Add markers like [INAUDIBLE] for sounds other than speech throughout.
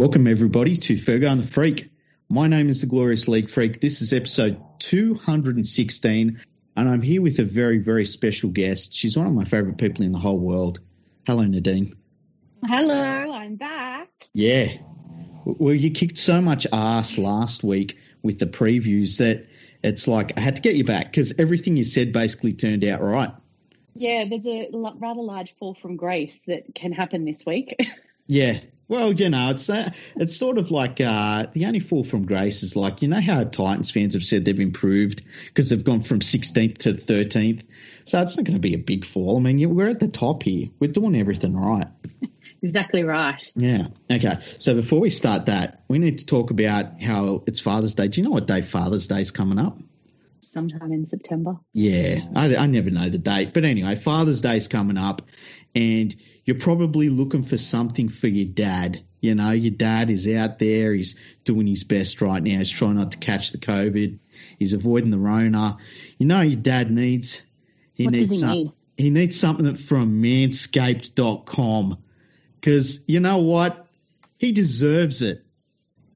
Welcome, everybody, to Fergo and the Freak. My name is the Glorious League Freak. This is episode 216, and I'm here with a very, very special guest. She's one of my favourite people in the whole world. Hello, Nadine. Hello, I'm back. Yeah. Well, you kicked so much ass last week with the previews that it's like I had to get you back because everything you said basically turned out right. Yeah, there's a rather large fall from grace that can happen this week. [LAUGHS] Yeah. Well, you know, it's uh, it's sort of like uh, the only fall from grace is like you know how Titans fans have said they've improved because they've gone from 16th to 13th. So it's not going to be a big fall. I mean, we're at the top here. We're doing everything right. [LAUGHS] exactly right. Yeah. Okay. So before we start that, we need to talk about how it's Father's Day. Do you know what day Father's Day is coming up? Sometime in September. Yeah, I, I never know the date, but anyway, Father's Day is coming up, and you're probably looking for something for your dad. You know, your dad is out there, he's doing his best right now, he's trying not to catch the COVID, he's avoiding the Rona. You know, your dad needs he what needs does he some, need? He needs something from Manscaped.com because you know what, he deserves it.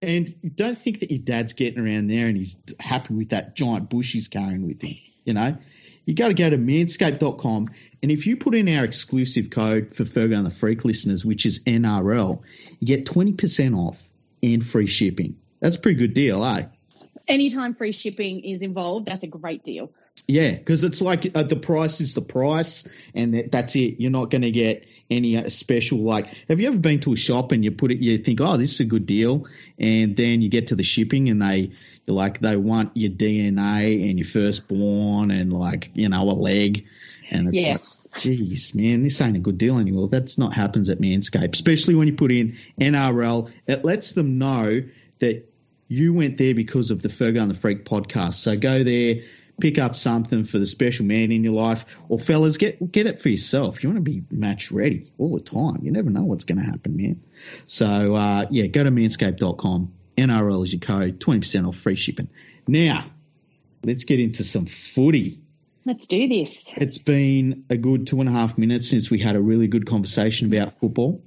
And don't think that your dad's getting around there and he's happy with that giant bush he's carrying with him. You know, you got to go to manscaped.com. And if you put in our exclusive code for Fergo and the Freak listeners, which is NRL, you get 20% off and free shipping. That's a pretty good deal, eh? Anytime free shipping is involved, that's a great deal. Yeah, because it's like uh, the price is the price, and that, that's it. You're not going to get any uh, special like. Have you ever been to a shop and you put it, you think, oh, this is a good deal, and then you get to the shipping and they you're like they want your DNA and your firstborn and like you know a leg, and it's yes. like, geez, man, this ain't a good deal anymore. That's not happens at Manscaped, especially when you put in NRL. It lets them know that you went there because of the Fergo and the Freak podcast. So go there pick up something for the special man in your life, or fellas, get get it for yourself. You want to be match ready all the time. You never know what's going to happen, man. So uh, yeah, go to manscaped.com. NRL is your code, twenty percent off free shipping. Now, let's get into some footy. Let's do this. It's been a good two and a half minutes since we had a really good conversation about football,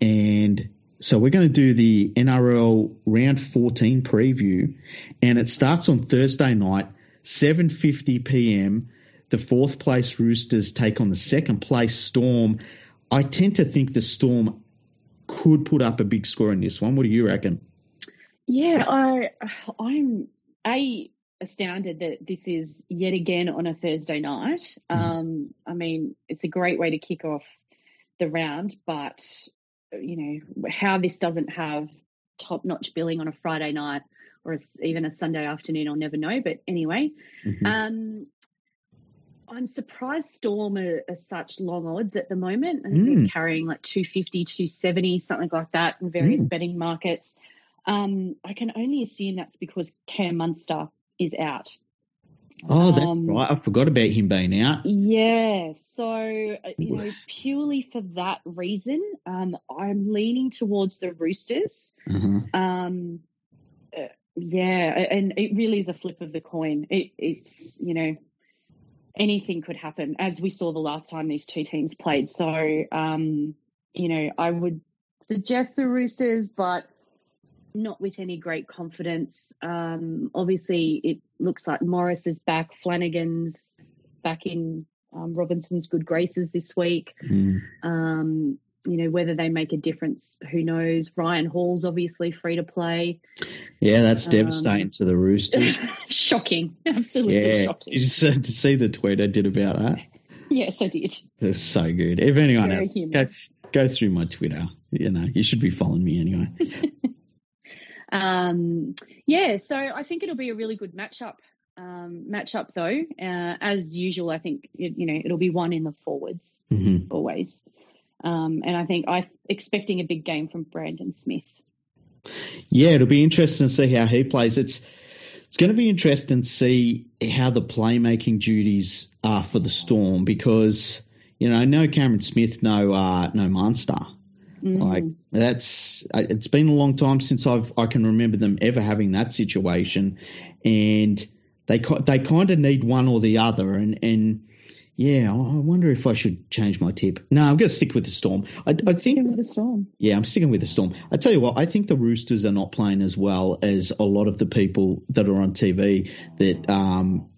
and so we're going to do the NRL round 14 preview, and it starts on Thursday night 7:50 p.m. The fourth place Roosters take on the second place Storm. I tend to think the Storm could put up a big score in this one. What do you reckon? Yeah, I I'm a astounded that this is yet again on a Thursday night. Mm-hmm. Um, I mean, it's a great way to kick off the round, but you know how this doesn't have top-notch billing on a Friday night or a, even a Sunday afternoon, I'll never know. But anyway, mm-hmm. um, I'm surprised Storm are, are, such long odds at the moment. and mm. they're carrying like 250, 270, something like that in various mm. betting markets. Um, I can only assume that's because Cam Munster is out. Oh, that's um, right. I forgot about him being out. Yeah. So, uh, you know, purely for that reason, um, I'm leaning towards the Roosters. Mm-hmm. Um, yeah, and it really is a flip of the coin. It, it's you know anything could happen, as we saw the last time these two teams played. So um, you know, I would suggest the Roosters, but not with any great confidence. Um, obviously, it looks like Morris is back, Flanagan's back in um, Robinson's good graces this week. Mm. Um, you know, whether they make a difference, who knows? Ryan Hall's obviously free to play. Yeah, that's um, devastating to the Roosters. [LAUGHS] shocking. Absolutely yeah. shocking. You just to see the tweet I did about that? [LAUGHS] Yes, I did. It's so good. If anyone else, go, go through my Twitter. You know, you should be following me anyway. [LAUGHS] um, yeah, so I think it'll be a really good matchup. Um, matchup though, uh, as usual, I think it, you know it'll be one in the forwards mm-hmm. always. Um, and I think I'm expecting a big game from Brandon Smith. Yeah, it'll be interesting to see how he plays. It's it's going to be interesting to see how the playmaking duties are for the Storm because you know no Cameron Smith, no uh, no Munster. Mm. Like that's it's been a long time since I've I can remember them ever having that situation, and they they kind of need one or the other, and and Yeah, I wonder if I should change my tip. No, I'm going to stick with the Storm. I, I think with the Storm. Yeah, I'm sticking with the Storm. I tell you what, I think the Roosters are not playing as well as a lot of the people that are on TV that um,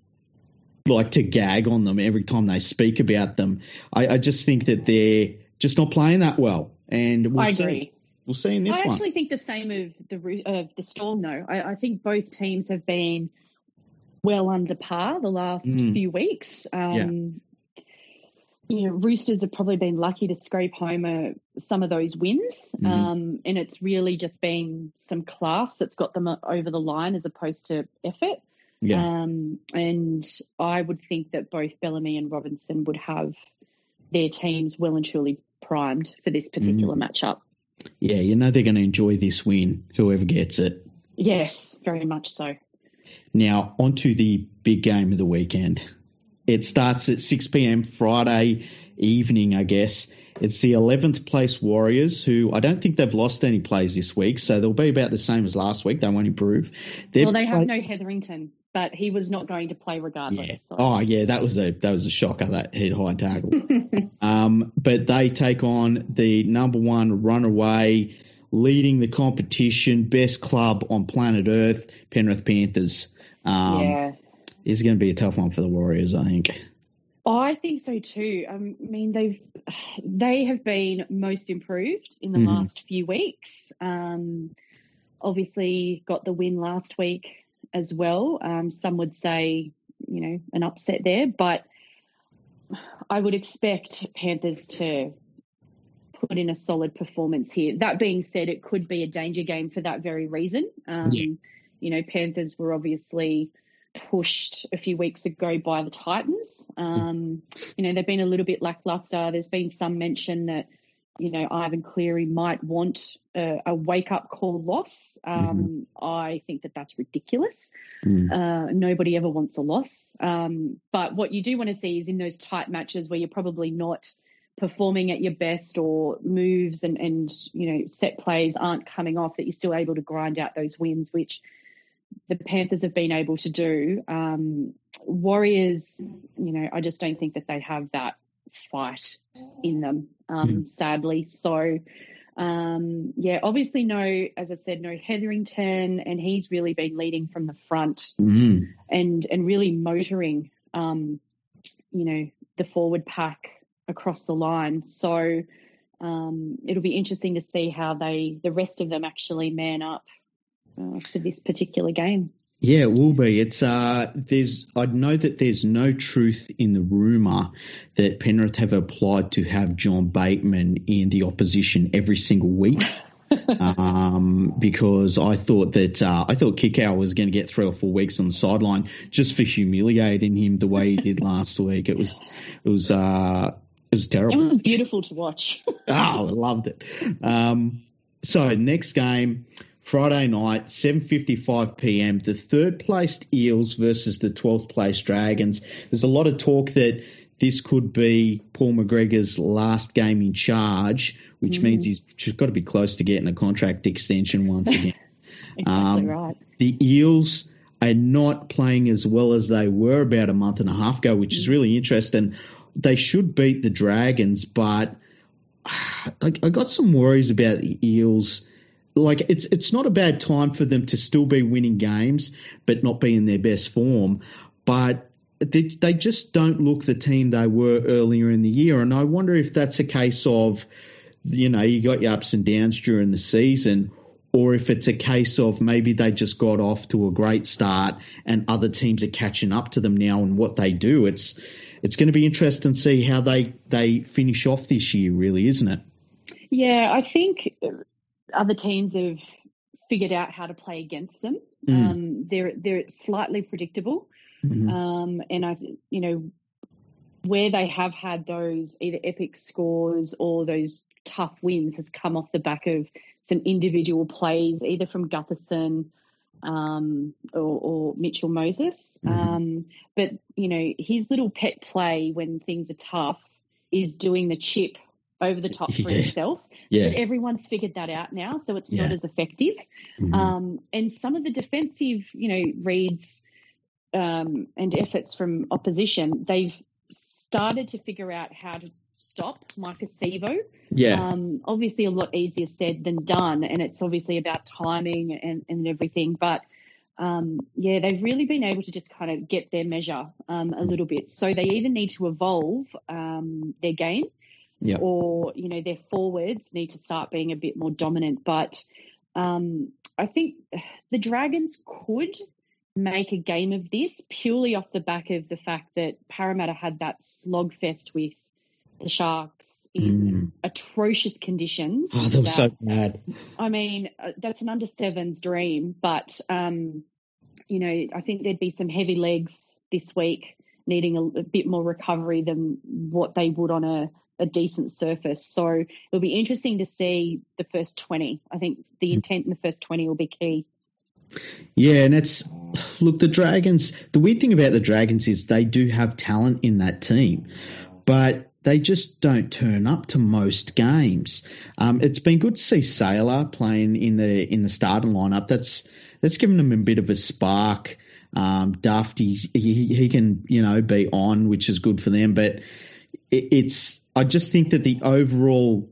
like to gag on them every time they speak about them. I, I just think that they're just not playing that well. And we'll I see. agree. We'll see in this I one. actually think the same of the of the Storm, though. I, I think both teams have been well under par the last Mm. few weeks. Um, You know, Roosters have probably been lucky to scrape home uh, some of those wins, Mhm. um, and it's really just been some class that's got them over the line as opposed to effort. yeah. Um, and I would think that both Bellamy and Robinson would have their teams well and truly primed for this particular matchup. yeah, you know they're going to enjoy this win, whoever gets it. Yes, very much so. Now, on to the big game of the weekend. It starts at 6 p.m. Friday evening, I guess. It's the 11th place Warriors, who I don't think they've lost any plays this week, so they'll be about the same as last week. They won't improve. They're well, they have play- no Hetherington, but he was not going to play regardless. Yeah. so- Oh, yeah, that was a that was a shocker that head high tackle. [LAUGHS] um, but they take on the number one runaway, leading the competition, best club on planet Earth, Penrith Panthers. Um, yeah. Is going to be a tough one for the Warriors, I think. I think so too. Um, I mean, they've they have been most improved in the Mhm. last few weeks. Um, obviously, got the win last week as well. Um, some would say, you know, an upset there, but I would expect Panthers to put in a solid performance here. That being said, it could be a danger game for that very reason. Um, Yeah. You know, Panthers were obviously pushed a few weeks ago by the Titans. Um, you know, they've been a little bit lackluster. There's been some mention that, you know, Ivan Cleary might want a, a wake up call loss. Um, I think that that's ridiculous. Mm. Uh, nobody ever wants a loss. Um, but what you do want to see is in those tight matches where you're probably not performing at your best or moves and, and you know set plays aren't coming off that you're still able to grind out those wins which the Panthers have been able to do. Um, Warriors, you know, I just don't think that they have that fight in them, um, Mhm. sadly. So, um, yeah, obviously, no, as I said, no Hetherington, and he's really been leading from the front Mm. and and really motoring, um, you know, the forward pack across the line. So um, it'll be interesting to see how they, the rest of them, actually man up uh, for this particular game. Yeah, it will be. It's uh, there's. I know that there's no truth in the rumor that Penrith have applied to have John Bateman in the opposition every single week. [LAUGHS] um, because I thought that uh, I thought Kikau was going to get three or four weeks on the sideline just for humiliating him the way he did [LAUGHS] last week. It was, it was, uh, it was terrible. It was beautiful to watch. [LAUGHS] Oh, I loved it. Um, so next game, Friday night, 7:55 p.m. The third placed Eels versus the 12th placed Dragons. There's a lot of talk that this could be Paul McGregor's last game in charge, which means he's just got to be close to getting a contract extension once [LAUGHS] again. exactly Um, right. the Eels are not playing as well as they were about a month and a half ago, which is really interesting. They should beat the Dragons, but [SIGHS] I, I got some worries about the Eels. Like it's it's not a bad time for them to still be winning games, but not be in their best form. But they, they just don't look the team they were earlier in the year, and I wonder if that's a case of, you know, you got your ups and downs during the season, or if it's a case of maybe they just got off to a great start and other teams are catching up to them now and what they do. It's it's going to be interesting to see how they they finish off this year, really, isn't it? Yeah, I think other teams have figured out how to play against them. Mm. Um, they're they're slightly predictable. Mhm. Um, and I, you know, where they have had those either epic scores or those tough wins has come off the back of some individual plays, either from Gutherson um, or, or Mitchell Moses. Mhm. Um, but you know, his little pet play when things are tough is doing the chip over the [LAUGHS] top for Yeah. himself. Yeah. But everyone's figured that out now, so it's not as effective. Mhm. Um, and some of the defensive, you know, reads um, and efforts from opposition, they've started to figure out how to stop Sivo. Yeah. Um, obviously, a lot easier said than done, and it's obviously about timing and, and everything. But um, yeah, they've really been able to just kind of get their measure um, a little bit. So they either need to evolve um, their game, yeah. or you know their forwards need to start being a bit more dominant. But um, I think the Dragons could make a game of this purely off the back of the fact that Parramatta had that slogfest with the Sharks in mm. atrocious conditions. Oh, that was that, so bad. I mean, uh, that's an under sevens dream, but um, you know, I think there'd be some heavy legs this week needing a, a bit more recovery than what they would on a, a decent surface. So it'll be interesting to see the first 20. I think the mm. intent in the first 20 will be key. Yeah, and it's look the Dragons. The weird thing about the Dragons is they do have talent in that team, but they just don't turn up to most games. Um, it's been good to see Sailor playing in the in the starting lineup. That's that's given them a bit of a spark. Um, Duff, he, he, he can you know be on, which is good for them. But it, it's I just think that the overall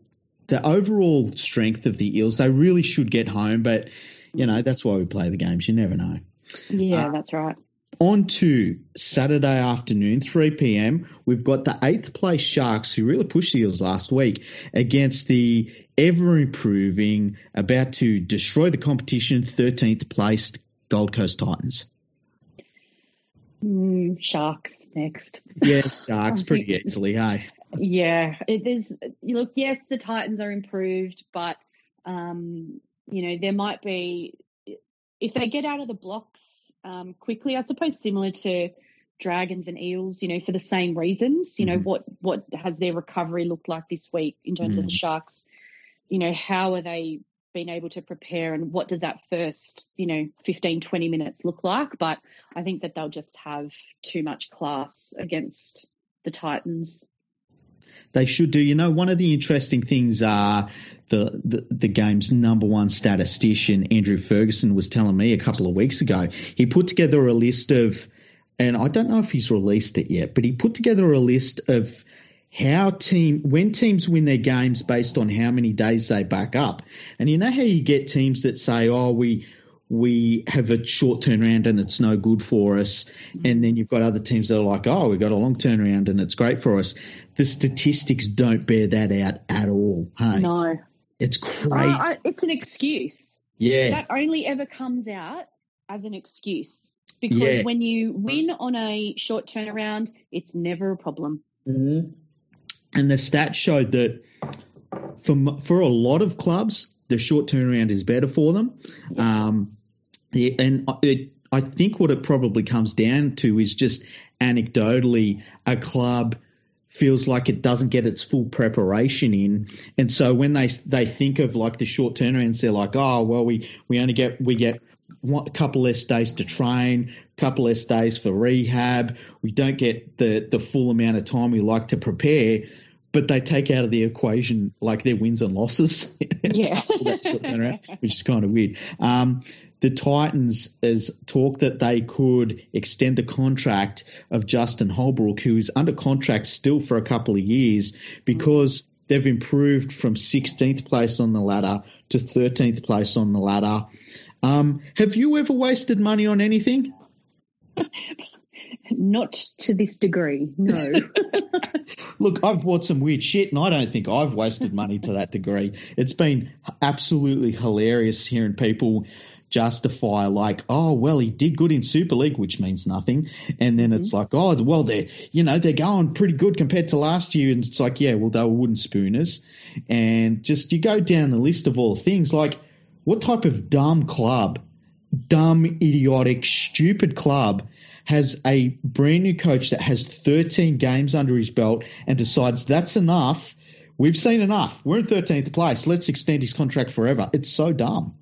the overall strength of the Eels, they really should get home. But you know that's why we play the games. You never know. Yeah, uh, that's right on to Saturday afternoon, 3 p.m. We've got the eighth place Sharks, who really pushed the Eels last week, against the ever improving, about to destroy the competition, 13th placed Gold Coast Titans. Mm, sharks next. Yeah, Sharks pretty [LAUGHS] easily, hey? Yeah, it is. Look, yes, the Titans are improved, but um, you know there might be if they get out of the blocks um, quickly. I suppose similar to dragons and eels, you know, for the same reasons. You know, mm-hmm. what what has their recovery looked like this week in terms mm-hmm. of the sharks? You know, how are they been able to prepare and what does that first, you know, 15, 20 minutes look like? But I think that they'll just have too much class against the Titans. They should do. You know, one of the interesting things are the, the, the game's number one statistician, Andrew Ferguson, was telling me a couple of weeks ago. He put together a list of, and I don't know if he's released it yet, but he put together a list of how team when teams win their games based on how many days they back up. And you know how you get teams that say, "Oh, we we have a short turnaround and it's no good for us," and then you've got other teams that are like, "Oh, we've got a long turnaround and it's great for us." The statistics don't bear that out at all. Hey? No, it's crazy. Uh, it's an excuse. Yeah. That only ever comes out as an excuse because yeah. when you win on a short turnaround, it's never a problem. Mm-hmm. And the stats showed that for for a lot of clubs, the short turnaround is better for them. Um, yeah, and it, I think what it probably comes down to is just anecdotally a club feels like it doesn't get its full preparation in. And so when they they think of like the short turnarounds, they're like, oh well, we we only get we get one, a couple less days to train, a couple less days for rehab. We don't get the the full amount of time we like to prepare. But they take out of the equation like their wins and losses. [LAUGHS] Yeah, which is kind of weird. Um, the Titans has talked that they could extend the contract of Justin Holbrook, who is under contract still for a couple of years, because they've improved from 16th place on the ladder to 13th place on the ladder. Um, have you ever wasted money on anything? [LAUGHS] Not to this degree, no. [LAUGHS] Look, I've bought some weird shit, and I don't think I've wasted money to that degree. It's been absolutely hilarious hearing people justify like, oh well, he did good in Super League, which means nothing, and then mm-hmm. it's like, oh well, they're you know they're going pretty good compared to last year, and it's like, yeah, well they were wooden spooners, and just you go down the list of all things, like what type of dumb club, dumb, idiotic, stupid club has a brand new coach that has 13 games under his belt and decides that's enough. We've seen enough. We're in 13th place. Let's extend his contract forever. It's so dumb.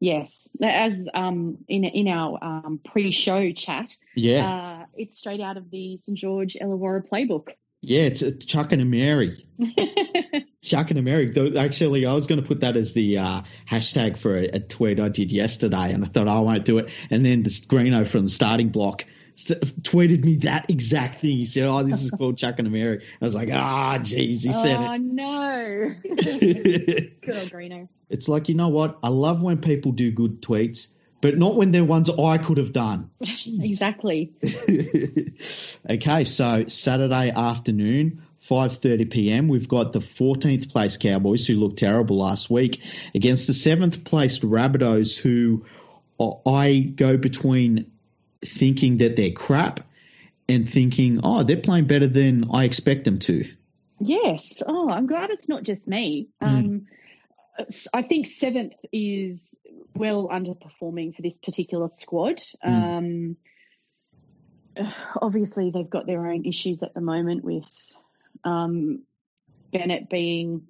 Yes, as um, in in our um, pre-show chat, yeah, uh, it's straight out of the St George Illawarra playbook. Yeah, it's, it's Chuck and a Mary. [LAUGHS] Chuck and a Mary. Actually, I was going to put that as the uh, hashtag for a, a, tweet I did yesterday, and I thought oh, I won't do it. And then the Greeno from the starting block tweeted me that exact thing. He said, "Oh, this is called Chuck and Mary." I was like, "Ah, oh, jeez," he said oh, it. no. [LAUGHS] Good old Greeno. It's like you know what? I love when people do good tweets, but not when they're ones I could have done. [LAUGHS] exactly. [LAUGHS] okay, so Saturday afternoon. 5:30 p.m. We've got the 14th place Cowboys who looked terrible last week against the 7th placed Rabbitohs who I go between thinking that they're crap and thinking, oh, they're playing better than I expect them to. Yes. Oh, I'm glad it's not just me. Mm. Um, I think seventh is well underperforming for this particular squad. Mm. Um, [SIGHS] obviously, they've got their own issues at the moment with um, Bennett being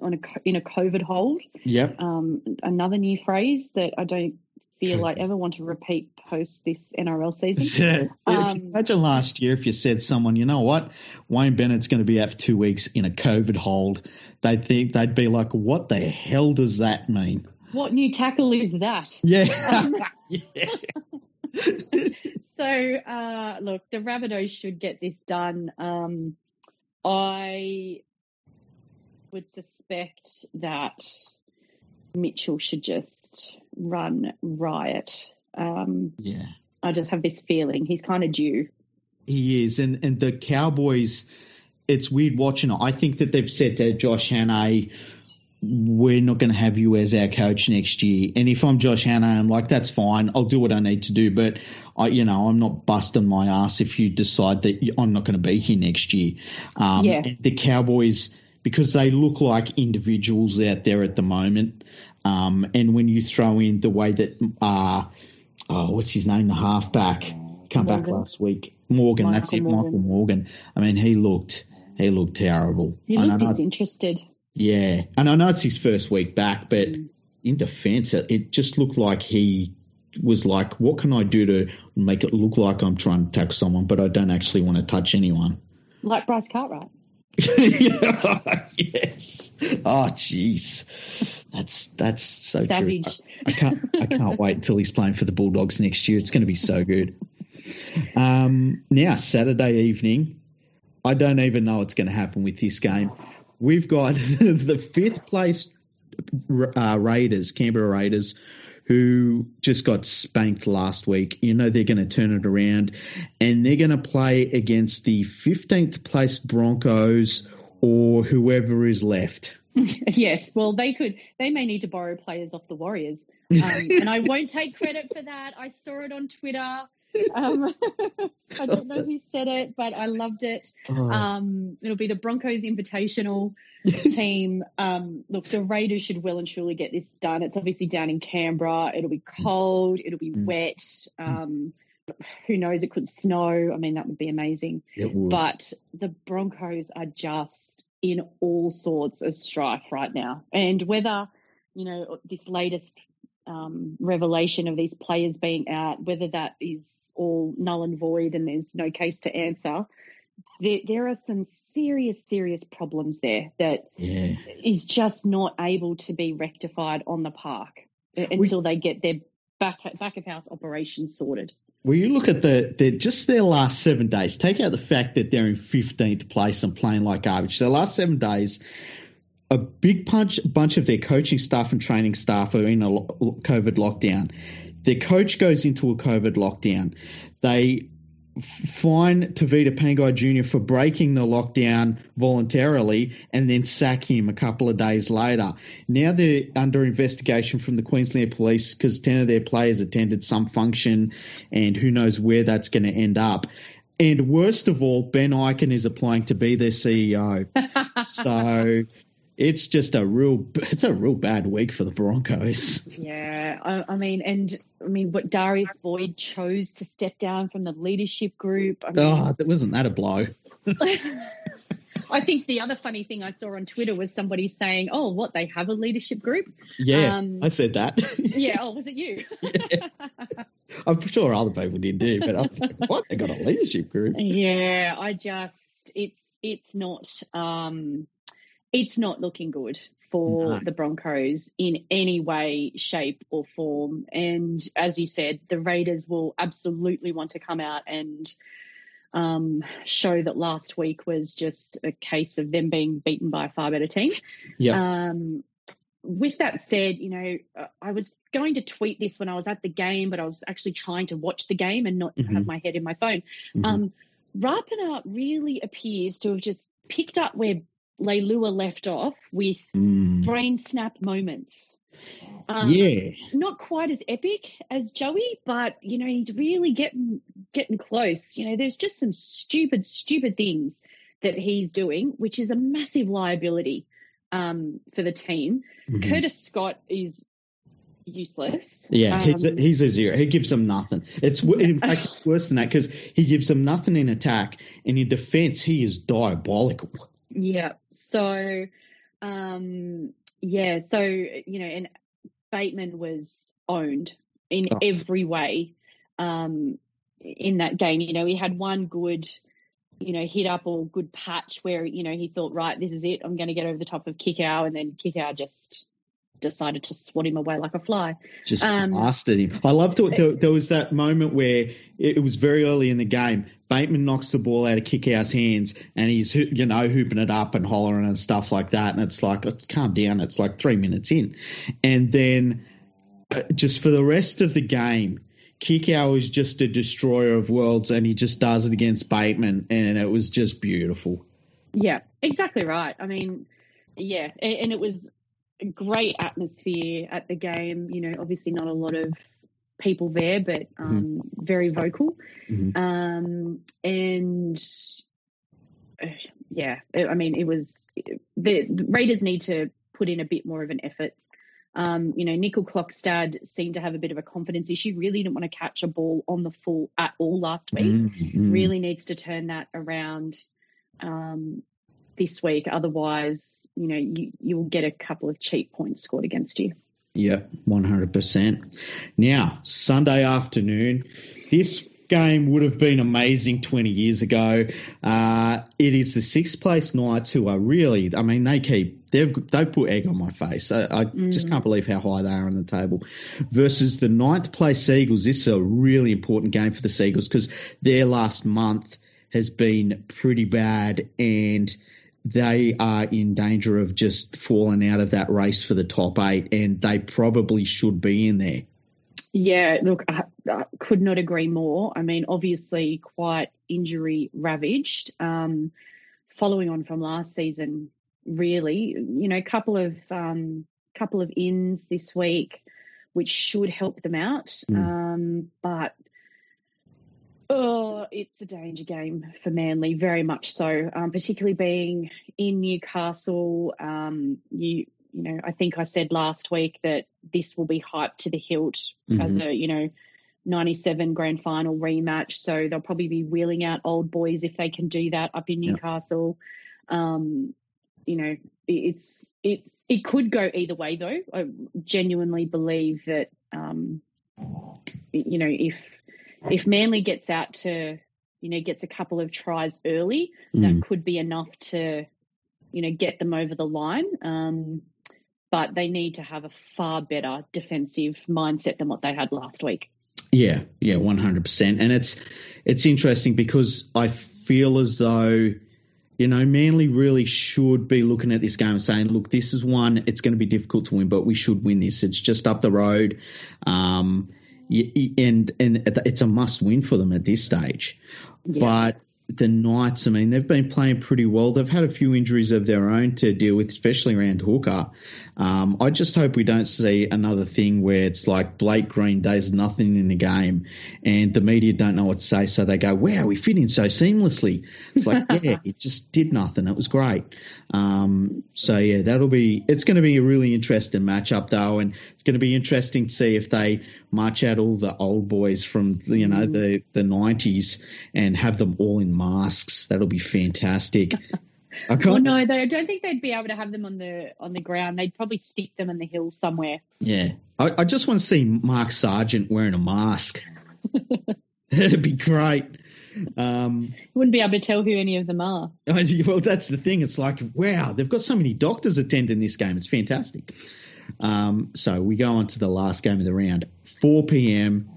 on a in a COVID hold. Yep. Um, another new phrase that I don't feel I ever want to repeat post this NRL season. [LAUGHS] Yeah. Um, Imagine last year if you said someone, you know what, Wayne Bennett's going to be out for two weeks in a COVID hold. They'd think they'd be like, what the hell does that mean? What new tackle is that? Yeah. Um, [LAUGHS] yeah. [LAUGHS] so uh, look, the Rabbitohs should get this done. Um, I would suspect that Mitchell should just run riot. Um, yeah. I just have this feeling he's kind of due. He is, and and the Cowboys. It's weird watching it. I think that they've said to Josh Hannay, "We're not going to have you as our coach next year." And if I'm Josh Hannay, I'm like, "That's fine. I'll do what I need to do." But I, you know, I'm not busting my ass if you decide that I'm not going to be here next year. Um, yeah. The Cowboys, because they look like individuals out there at the moment. Um, and when you throw in the way that, uh, oh, what's his name, the halfback, come Morgan. back last week, Morgan, Michael that's it, Morgan. Michael Morgan. I mean, he looked, he looked terrible. He looked disinterested. Yeah, and I know it's his first week back, but mm. in defence, it just looked like he was like, what can I do to make it look like I'm trying to tackle someone, but I don't actually want to touch anyone? Like Bryce Cartwright. [LAUGHS] yes. Oh, jeez. That's that's so Savage. true. I, I, can't I can't wait until he's playing for the Bulldogs next year. It's going to be so good. Um, now Saturday evening, I don't even know what's going to happen with this game. We've got [LAUGHS] the fifth place uh, Raiders, Canberra Raiders, who just got spanked last week. You know they're going to turn it around, and they're going to play against the 15th place Broncos or whoever is left. [LAUGHS] yes, well, they could. They may need to borrow players off the Warriors, um, and I won't take credit for that. I saw it on Twitter. Um, [LAUGHS] I don't know who said it, but I loved it. Oh. Um, it'll be the Broncos Invitational [LAUGHS] team. Um, look, the Raiders should well and truly get this done. It's obviously down in Canberra. It'll be cold. It'll be mm. wet. Um, who knows? It could snow. I mean, that would be amazing. But the Broncos are just in all sorts of strife right now. And whether, you know, this latest um, revelation of these players being out, whether that is all null and void and there's no case to answer, there, there are some serious, serious problems there that yeah. is just not able to be rectified on the park until we, they get their back back of house operations sorted. Well, you look at the, the just their last seven days. Take out the fact that they're in fifteenth place and playing like garbage. Their last seven days, a big bunch bunch of their coaching staff and training staff are in a COVID lockdown. Their coach goes into a COVID lockdown. They fine Tavita Pangai Jr. for breaking the lockdown voluntarily and then sack him a couple of days later. Now they're under investigation from the Queensland Police because 10 of their players attended some function and who knows where that's going to end up. And worst of all, Ben Ikin is applying to be their CEO. [LAUGHS] so it's just a real it's a real bad week for the Broncos. [LAUGHS] Yeah, I, I, mean, and I mean, what Darius Boyd chose to step down from the leadership group. I mean, oh, that wasn't that a blow? [LAUGHS] I think the other funny thing I saw on Twitter was somebody saying, "Oh, what they have a leadership group." Yeah, um, I said that. [LAUGHS] yeah. Oh, was it you? yeah. I'm sure other people did too, but I was like, "What? They got a leadership group?" Yeah, I just it's it's not. um it's not looking good for no. the Broncos in any way, shape, or form. And as you said, the Raiders will absolutely want to come out and um, show that last week was just a case of them being beaten by a far better team. Yeah. Um, with that said, you know, I was going to tweet this when I was at the game, but I was actually trying to watch the game and not mm-hmm. have my head in my phone. Mm-hmm. Um, Rapana really appears to have just picked up where Leilua left off with mm. brain snap moments. Um, yeah, not quite as epic as Joey, but you know he's really getting getting close. You know, there's just some stupid, stupid things that he's doing, which is a massive liability um, for the team. Mm-hmm. Curtis Scott is useless. Yeah, um, he's, a, he's a zero. He gives them nothing. It's in [LAUGHS] fact worse than that because he gives them nothing in attack, and in defense he is diabolical. Yeah. So, um, yeah. So you know, and Bateman was owned in oh. every way um, in that game. You know, he had one good, you know, hit up or good patch where you know he thought, right, this is it. I'm going to get over the top of Kikau, and then Kikau just decided to swat him away like a fly. Just um, blasted him. I loved it. There, there, was that moment where it, was very early in the game. Bateman knocks the ball out of Kikau's hands and he's, you know, hooping it up and hollering and stuff like that. And it's like, calm down. It's like three minutes in. And then uh, just for the rest of the game, Kikau is just a destroyer of worlds and he just does it against Bateman. And it was just beautiful. Yeah, exactly right. I mean, yeah. And it was great atmosphere at the game. You know, obviously not a lot of people there, but mm-hmm. um, mm-hmm. very vocal. Mm-hmm. Um, and uh, yeah, I mean, it was the, the, Raiders need to put in a bit more of an effort. Um, you know, Nicoll-Klokstad seemed to have a bit of a confidence issue. Really didn't want to catch a ball on the full at all last week. Mm-hmm. Really needs to turn that around um, this week. Otherwise, you know, you, you will get a couple of cheap points scored against you. Yeah, 100%. Now, Sunday afternoon, this game would have been amazing 20 years ago. Uh, it is the sixth place Knights who are really, I mean, they keep, they've, they put egg on my face. I, I mm. just can't believe how high they are on the table. Versus the ninth place Seagulls. This is a really important game for the Seagulls because their last month has been pretty bad and they are in danger of just falling out of that race for the top eight, and they probably should be in there. Yeah, look, I, I could not agree more. I mean, obviously, quite injury ravaged. Um, following on from last season, really, you know, a couple of um, couple of ins this week, which should help them out. Mm. Um, but Oh, it's a danger game for Manly, very much so. Um, particularly being in Newcastle. Um, you, you know, I think I said last week that this will be hyped to the hilt mm-hmm. as a, you know, 97 grand final rematch. So they'll probably be wheeling out old boys if they can do that up in Newcastle. Um, you know, it's it's it could go either way though. I genuinely believe that um, you know if if Manly gets out to, you know, gets a couple of tries early, mm. that could be enough to, you know, get them over the line. Um, but they need to have a far better defensive mindset than what they had last week. Yeah, yeah, one hundred percent. And it's it's interesting because I feel as though you know, Manly really should be looking at this game and saying, look, this is one, it's going to be difficult to win, but we should win this. It's just up the road. Um, and and it's a must win for them at this stage. Yeah. The Knights, I mean, they've been playing pretty well. They've had a few injuries of their own to deal with, especially around hooker. Um, I just hope we don't see another thing where it's like Blake Green does nothing in the game and the media don't know what to say, so they go, "Wow, we fit in so seamlessly." It's like, [LAUGHS] yeah, it just did nothing. It was great. Um, so yeah, that'll be. It's going to be a really interesting matchup though, and it's going to be interesting to see if they march out all the old boys from you know mm. the the nineties and have them all in masks. That'll be fantastic. [LAUGHS] I can't. Well, no, they, I don't think they'd be able to have them on the on the ground. They'd probably stick them in the hills somewhere. Yeah, I, I just want to see Mark Sargent wearing a mask. [LAUGHS] That'd be great. Um, you wouldn't be able to tell who any of them are. Well, that's the thing. It's like, wow, they've got so many doctors attending this game. It's fantastic. Um, so we go on to the last game of the round, 4 p.m.,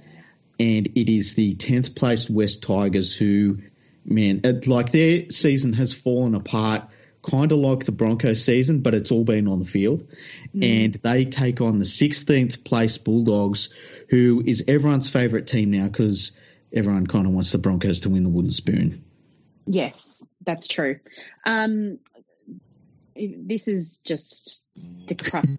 and it is the 10th placed West Tigers who, man, it, like their season has fallen apart kind of like the Broncos season, but it's all been on the field. Mm. And they take on the 16th place Bulldogs, who is everyone's favourite team now because everyone kind of wants the Broncos to win the wooden spoon. Yes, that's true. Um, this is just the crap. [LAUGHS]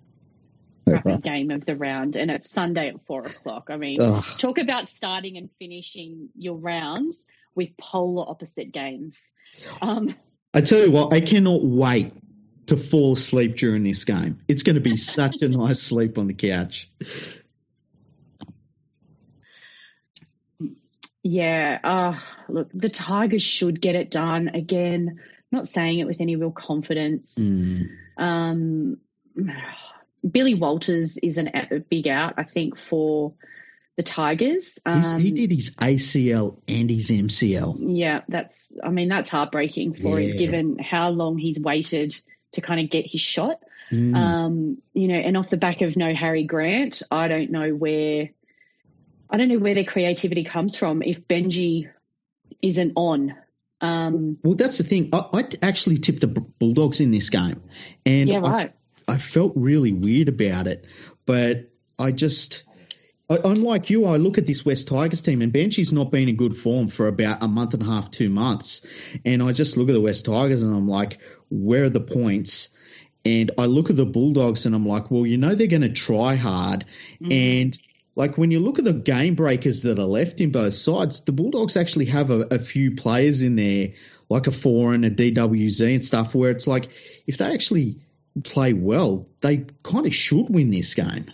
Right. game of the round, and it's Sunday at four o'clock. I mean, Ugh. talk about starting and finishing your rounds with polar opposite games. Um, I tell you what, I cannot wait to fall asleep during this game. It's going to be such a nice sleep on the couch. Yeah, uh, look, the Tigers should get it done again. not saying it with any real confidence. Mm. Um, Billy Walters is an, a big out, I think, for the Tigers. Um, he did his ACL and his MCL. Yeah, that's. I mean, that's heartbreaking for yeah. him, given how long he's waited to kind of get his shot. Mm. Um, you know, and off the back of no Harry Grant, I don't know where. I don't know where their creativity comes from if Benji isn't on. Um, well, that's the thing. I, I actually tipped the Bulldogs in this game, and yeah, right. I, I felt really weird about it, but I just Unlike you, I look at this West Tigers team, and Benji's not been in good form for about a month and a half, two months. And I just look at the West Tigers, and I'm like, where are the points? And I look at the Bulldogs, and I'm like, well, you know they're going to try hard. Mm. And like when you look at the game breakers that are left in both sides, the Bulldogs actually have a, a few players in there, like a Foran, a DWZ, and stuff, where it's like if they actually play well, they kind of should win this game.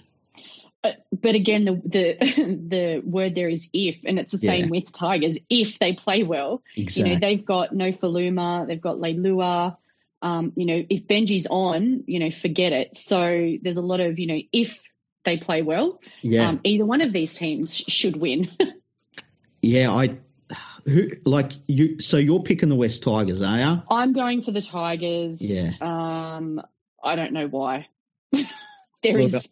But again, the the [LAUGHS] the word there is if, and it's the same yeah. with Tigers. If they play well, exactly. you know they've got Nofoaluma, they've got Leilua. Um, you know, if Benji's on, you know, forget it. So there's a lot of you know, if they play well, yeah. Um, either one of these teams should win. [LAUGHS] yeah, I who like you. So you're picking the West Tigers, are you? I'm going for the Tigers. Yeah. Um, I don't know why. [LAUGHS] there well, is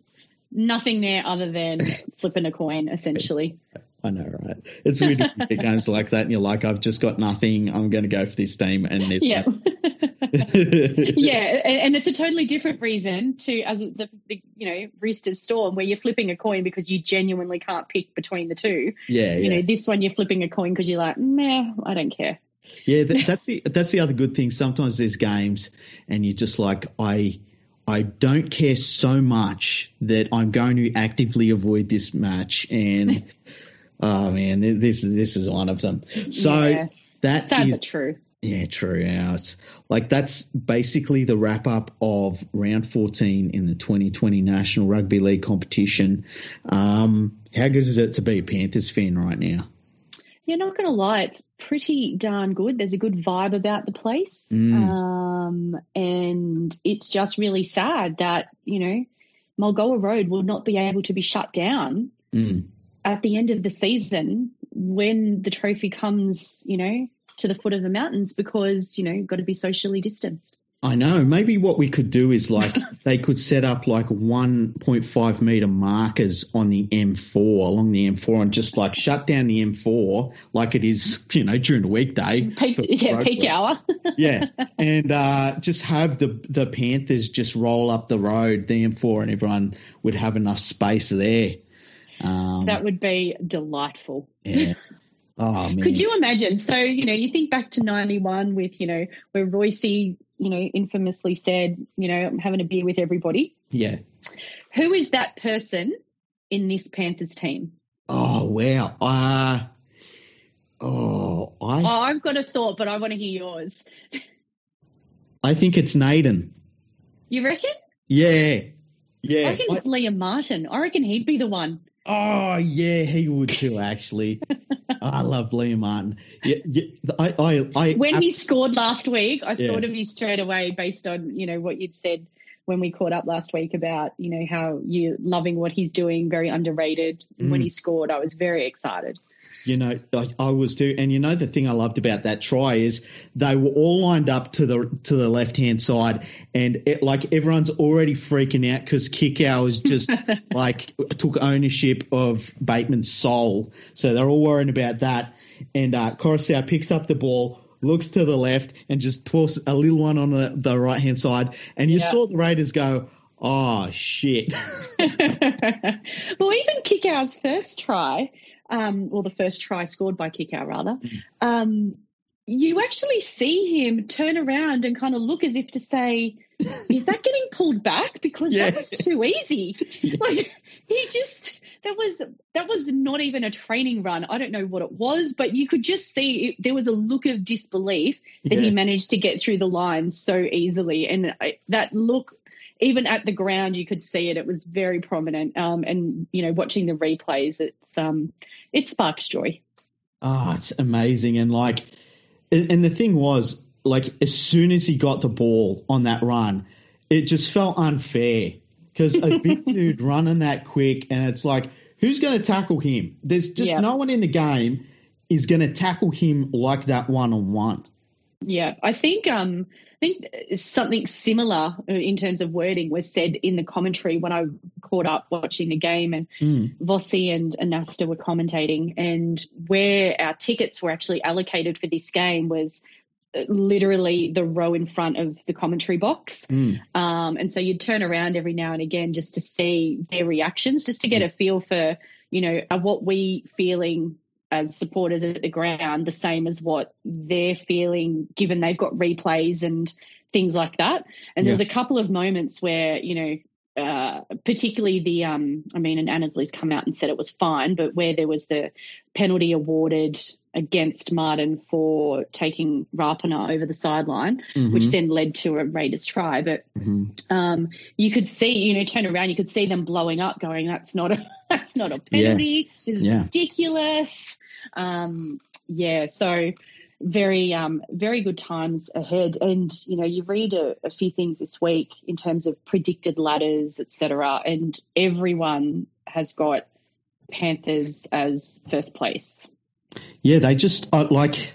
nothing there other than [LAUGHS] flipping a coin, essentially. I know, right? It's weird games like that, and you're like, I've just got nothing. I'm going to go for this team, and there's yeah, [LAUGHS] [LAUGHS] yeah, and it's a totally different reason to as the, the, you know Roosters Storm, where you're flipping a coin because you genuinely can't pick between the two. Yeah, you yeah. know, this one you're flipping a coin because you're like, meh, I don't care. Yeah, that, that's the that's the other good thing. Sometimes there's games, and you're just like, I I don't care so much that I'm going to actively avoid this match. And [LAUGHS] oh man, this this is one of them. So yes. that Sad is true. Yeah, true. Yeah, it's like that's basically the wrap up of round 14 in the 2020 National Rugby League competition. Um, how good is it to be a Panthers fan right now? Yeah, not going to lie, it's pretty darn good. There's a good vibe about the place. Mm. Um, and it's just really sad that, you know, Mulgoa Road will not be able to be shut down mm. at the end of the season when the trophy comes, you know, to the foot of the mountains because, you know, got to be socially distanced. I know. Maybe what we could do is like [LAUGHS] they could set up like 1.5 meter markers on the M4 along the M4 and just like shut down the M4 like it is, you know, during the weekday. [LAUGHS] Peak, yeah, peak hour. [LAUGHS] yeah, and uh, just have the the Panthers just roll up the road, the M4, and everyone would have enough space there. Um, that would be delightful. Yeah. Oh, man. Could you imagine? So, you know, you think back to 91 with, you know, where Royce you know, infamously said, you know, I'm having a beer with everybody. Yeah. Who is that person in this Panthers team? Oh wow. Uh oh I Oh, I've got a thought, but I want to hear yours. I think it's Naden. You reckon? Yeah. Yeah. I reckon I, it's Liam Martin. I reckon he'd be the one. Oh yeah, he would too. Actually, [LAUGHS] I love Liam Martin. Yeah, yeah, I, I, I, when he scored last week, I yeah. thought of you straight away based on you know what you'd said when we caught up last week about you know how you loving what he's doing, very underrated. Mm. When he scored, I was very excited. You know, I, I, was too. And you know, the thing I loved about that try is they were all lined up to the to the left hand side, and it, like everyone's already freaking out because Kikau is just [LAUGHS] like took ownership of Bateman's soul. So they're all worrying about that. And uh, Koroisau picks up the ball, looks to the left, and just pulls a little one on the, the right hand side. And you yeah. saw the Raiders go, oh shit. [LAUGHS] well, even Kikau's first try um, or the first try scored by Kikau rather, mm. um, you actually see him turn around and kind of look as if to say, [LAUGHS] "Is that getting pulled back? Because yeah. that was too easy." [LAUGHS] Yeah. Like he just that was that was not even a training run. I don't know what it was, but you could just see it, there was a look of disbelief that yeah. he managed to get through the lines so easily, and I, that look even at the ground, you could see it. It was very prominent. Um, and you know, watching the replays, it's um, it sparks joy. Oh, it's amazing. And like, and the thing was, like, as soon as he got the ball on that run, it just felt unfair because a big [LAUGHS] dude running that quick, and it's like, who's going to tackle him? There's just yep. no one in the game is going to tackle him like that one on one. Yeah, I think um, think something similar in terms of wording was said in the commentary when I caught up watching the game, and mm. Vossi and Anasta were commentating, and where our tickets were actually allocated for this game was literally the row in front of the commentary box. Mm. Um, and so you'd turn around every now and again just to see their reactions, just to get mm. a feel for, you know, are what we feeling as supporters at the ground the same as what they're feeling given they've got replays and things like that. And yeah. there's a couple of moments where, you know, uh, particularly the, um, I mean, and Annesley's come out and said it was fine, but where there was the penalty awarded against Martin for taking Rapana over the sideline, mm-hmm. which then led to a Raiders try. But mm-hmm. um, you could see, you know, turn around, you could see them blowing up, going, "That's not a, [LAUGHS] that's not a penalty. Yeah. This is yeah. ridiculous." Um, yeah, so very um, very good times ahead. And you know, you read a, a few things this week in terms of predicted ladders, etc. And everyone has got Panthers as first place. Yeah, they just uh, like.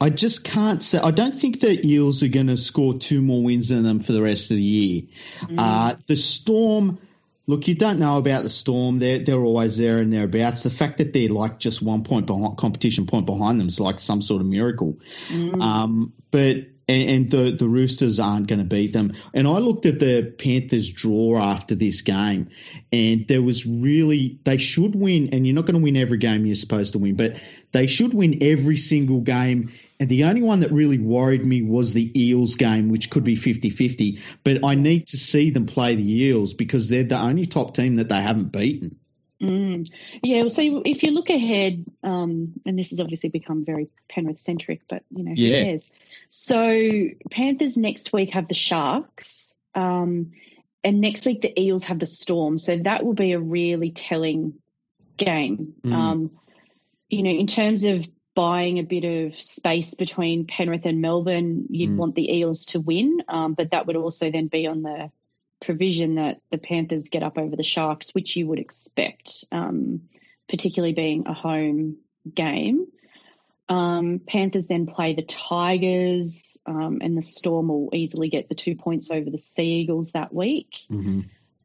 I just can't say. I don't think the Eels are going to score two more wins than them for the rest of the year. Mm. Uh, the Storm Look, you don't know about the Storm. They're they're always there and thereabouts. The fact that they're like just one point behind, competition point behind them is like some sort of miracle. Mm. Um, but and, and, the the Roosters aren't going to beat them. And I looked at the Panthers draw after this game, and there was really they should win. And you're not going to win every game you're supposed to win, but they should win every single game and the only one that really worried me was the Eels game, which could be 50 50. But I need to see them play the Eels because they're the only top team that they haven't beaten. Mm. Yeah, so if you look ahead, um, and this has obviously become very Penrith centric, but you know, who yeah. cares? So Panthers next week have the Sharks, um, and next week the Eels have the Storm. So that will be a really telling game. Mm. Um, you know, in terms of buying a bit of space between Penrith and Melbourne, you'd mm. want the Eels to win, um, but that would also then be on the provision that the Panthers get up over the Sharks, which you would expect, um, particularly being a home game. Um, Panthers then play the Tigers, um, and the Storm will easily get the two points over the Sea Eagles that week. Mm-hmm.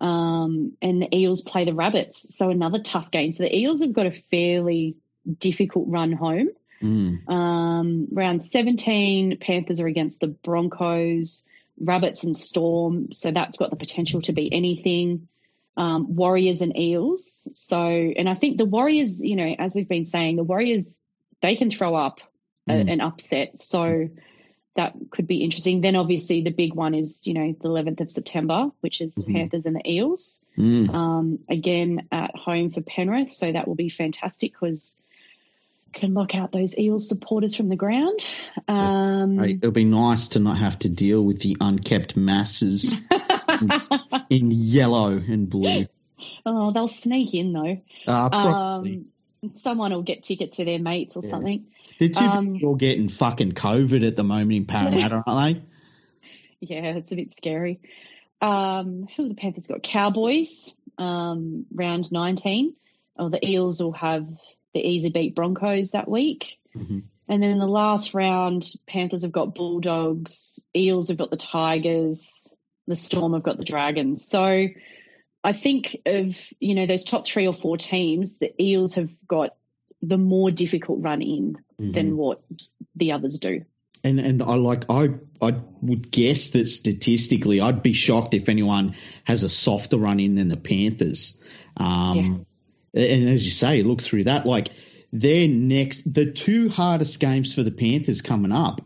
Um, and the Eels play the Rabbits, so another tough game. So the Eels have got a fairly difficult run home. Mm. Um, round 17, Panthers are against the Broncos, Rabbits and Storm. So that's got the potential to be anything. Um, Warriors and Eels. So, and I think the Warriors, you know, as we've been saying, the Warriors, they can throw up a, mm. an upset. So that could be interesting. Then obviously the big one is, you know, the 11th of September, which is the mm-hmm. Panthers and the Eels. Mm. Um, again, at home for Penrith. So that will be fantastic because can lock out those Eels supporters from the ground. Um, It'll be nice to not have to deal with the unkept masses in, [LAUGHS] in, yellow and blue. Oh, they'll sneak in though. Uh, um, someone will get tickets for their mates or yeah. something. They're too um, all getting fucking COVID at the moment in [LAUGHS] Parramatta, aren't they? Yeah, it's a bit scary. Um, who the Panthers got? Cowboys, um, round 19. Oh, the Eels will have the easy beat Broncos that week. Mm-hmm. And then in the last round, Panthers have got Bulldogs, Eels have got the Tigers, the Storm have got the Dragons. So I think of, you know, those top three or four teams, the Eels have got the more difficult run in mm-hmm. than what the others do. And and I like I I would guess that statistically I'd be shocked if anyone has a softer run in than the Panthers. Um, yeah. And as you say, look through that. Like their next, the two hardest games for the Panthers coming up,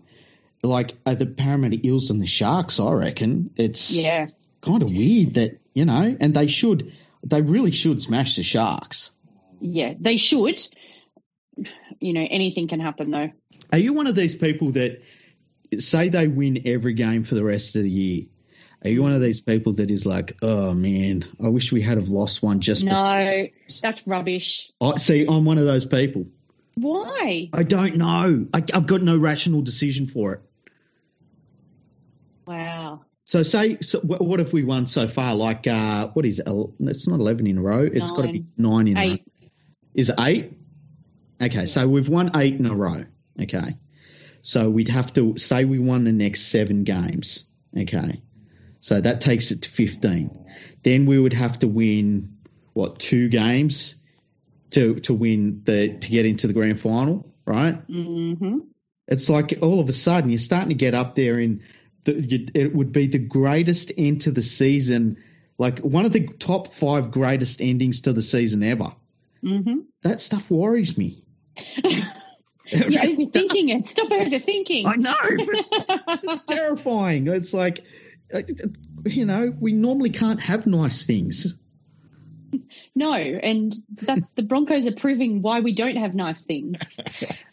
like are the Parramatta Eels and the Sharks. I reckon it's yeah kind of weird that you know, and they should, they really should smash the Sharks. Yeah, they should. You know, anything can happen though. Are you one of these people that say they win every game for the rest of the year? Are you one of these people that is like, oh man, I wish we had have lost one just? No, before. that's rubbish. I see. I'm one of those people. Why? I don't know. I, have got no rational decision for it. Wow. So say, so what have we won so far? Like, uh, what is it? It's not eleven in a row. It's got to be nine in eight. a row. Is it eight? Okay, so we've won eight in a row. Okay, so we'd have to say we won the next seven games. Okay, so that takes it to 15. Then we would have to win what two games to to win the to get into the grand final, right? Mm-hmm. It's like all of a sudden you're starting to get up there in the, it would be the greatest end to the season, like one of the top five greatest endings to the season ever. Mm-hmm. That stuff worries me. [LAUGHS] You're overthinking it. Stop overthinking. I know. it's terrifying. It's like Uh, you know, we normally can't have nice things. No, and that's the Broncos are proving why we don't have nice things. [LAUGHS]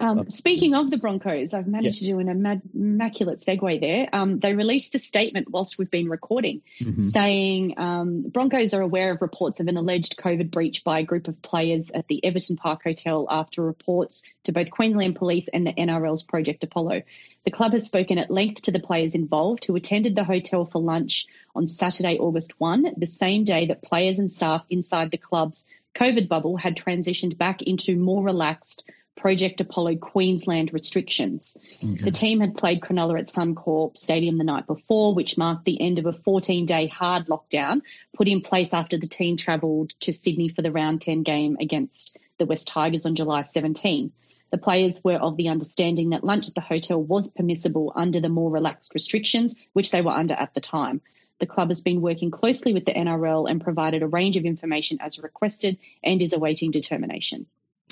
Um, speaking of the Broncos, I've managed to do an immaculate segue there. Um, they released a statement whilst we've been recording mm-hmm. saying um, Broncos are aware of reports of an alleged COVID breach by a group of players at the Everton Park Hotel after reports to both Queensland Police and the NRL's Project Apollo. The club has spoken at length to the players involved who attended the hotel for lunch on Saturday, August 1, the same day that players and staff inside the club's COVID bubble had transitioned back into more relaxed Project Apollo Queensland restrictions. Okay. The team had played Cronulla at Suncorp Stadium the night before, which marked the end of a 14 day hard lockdown put in place after the team travelled to Sydney for the round 10 game against the Wests Tigers on July 17. The players were of the understanding that lunch at the hotel was permissible under the more relaxed restrictions, which they were under at the time. The club has been working closely with the NRL and provided a range of information as requested and is awaiting determination.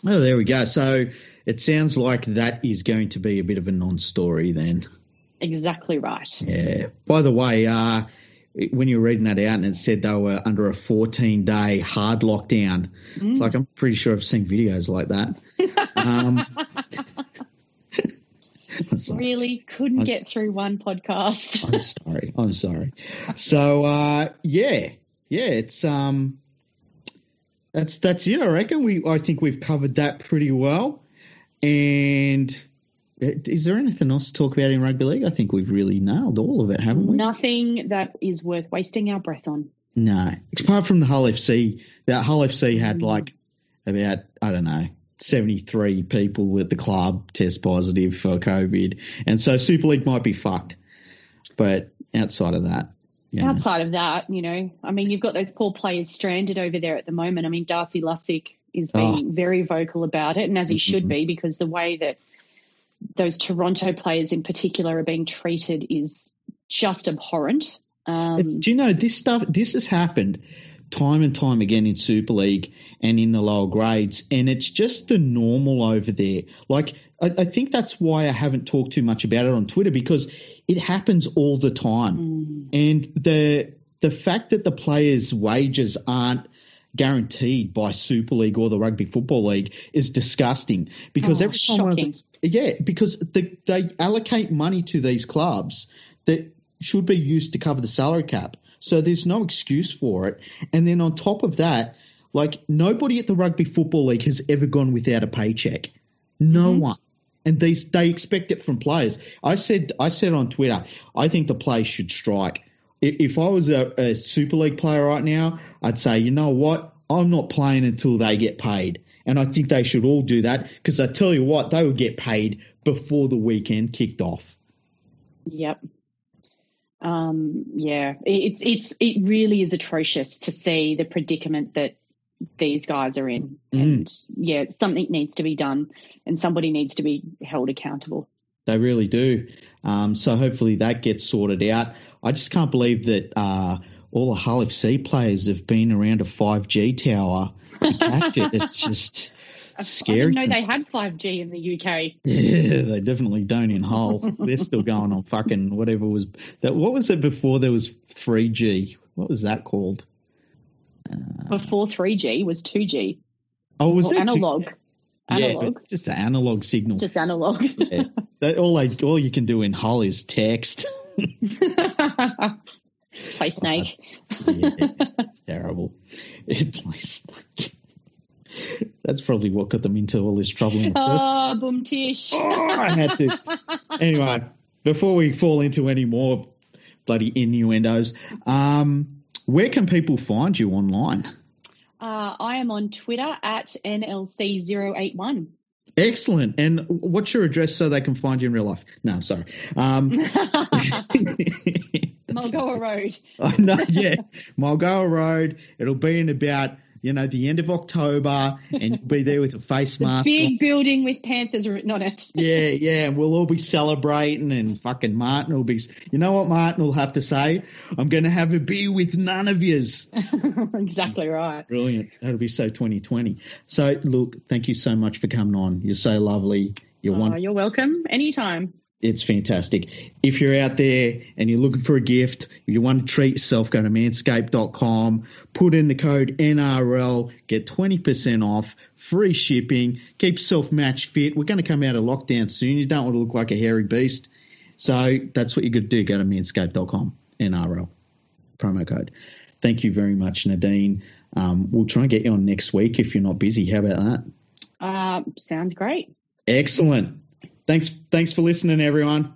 Oh, there we go. So it sounds like that is going to be a bit of a non-story then. Exactly right. Yeah. By the way, uh, when you were reading that out and it said they were under a 14 day hard lockdown, mm. it's like I'm pretty sure I've seen videos like that. [LAUGHS] um, [LAUGHS] [LAUGHS] really couldn't I'm, get through one podcast. I'm sorry. I'm sorry. So uh, yeah, yeah, it's um, that's that's it. I reckon we. I think we've covered that pretty well. And is there anything else to talk about in rugby league? I think we've really nailed all of it, haven't we? Nothing that is worth wasting our breath on. No, apart from the Hull FC. That Hull FC had mm. like about I don't know 73 people at the club test positive for COVID, and so Super League might be fucked. But outside of that, yeah. Outside of that, you know, I mean, you've got those poor players stranded over there at the moment. I mean, Darcy Lussick is being oh. very vocal about it, and as he mm-hmm. should be, because the way that those Toronto players in particular are being treated is just abhorrent. Um, do you know this stuff? This has happened time and time again in Super League and in the lower grades, and it's just the normal over there. Like, I, I think that's why I haven't talked too much about it on Twitter because it happens all the time. Mm. And the the fact that the players' wages aren't guaranteed by Super League or the Rugby Football League is disgusting because oh, every time yeah because the, they allocate money to these clubs that should be used to cover the salary cap so there's no excuse for it and then on top of that like nobody at the Rugby Football League has ever gone without a paycheck no mm-hmm. one and these they expect it from players. I said I said on Twitter, I think the players should strike. If I was a, a Super League player right now, I'd say, you know what, I'm not playing until they get paid. And I think they should all do that because I tell you what, they would get paid before the weekend kicked off. Yep. Um, yeah, it's it's it really is atrocious to see the predicament that these guys are in, mm. and yeah, something needs to be done, and somebody needs to be held accountable. They really do. Um, so hopefully that gets sorted out. I just can't believe that uh, all the Hull FC players have been around a 5G tower to catch it. It's just scary. I didn't know they had 5G in the UK. Yeah, they definitely don't in Hull. They're still going on fucking whatever was that. What was it before there was 3G? What was that called? Uh, before 3G was 2G. Oh, was it analog? Two? Analog. Yeah, just an analog signal. Just analog. yeah. That, all I, all you can do in Hull is text. [LAUGHS] Play Snake. yeah, it's terrible. [LAUGHS] Play Snake. That's probably what got them into all this trouble. In oh, boom tish. Oh, I had to. Anyway, before we fall into any more bloody innuendos, um, where can people find you online? Uh, I am on Twitter at NLC081. Excellent. And what's your address so they can find you in real life? No, I'm sorry. Um, [LAUGHS] [LAUGHS] Mulgoa Road. [LAUGHS] I know, yeah. Mulgoa Road. It'll be in about you know, the end of October, and you'll be there with a face [LAUGHS] mask. Big on. building with Panthers written on it. [LAUGHS] yeah, yeah, and we'll all be celebrating, and fucking Martin will be. You know what Martin will have to say? I'm going to have a beer with none of yous. [LAUGHS] exactly right. Brilliant. That'll be so 2020. So, look, thank you so much for coming on. You're so lovely. You're, oh, one- you're welcome. Anytime it's fantastic. If you're out there and you're looking for a gift, if you want to treat yourself, go to manscaped.com, put in the code NRL, get 20% off, free shipping, keep yourself match fit. We're going to come out of lockdown soon. You don't want to look like a hairy beast. So that's what you could do. Go to manscaped.com, NRL, promo code. Thank you very much, Nadine. Um, we'll try and get you on next week if you're not busy. How about that? Uh, sounds great. Excellent. Thanks, thanks for listening, everyone.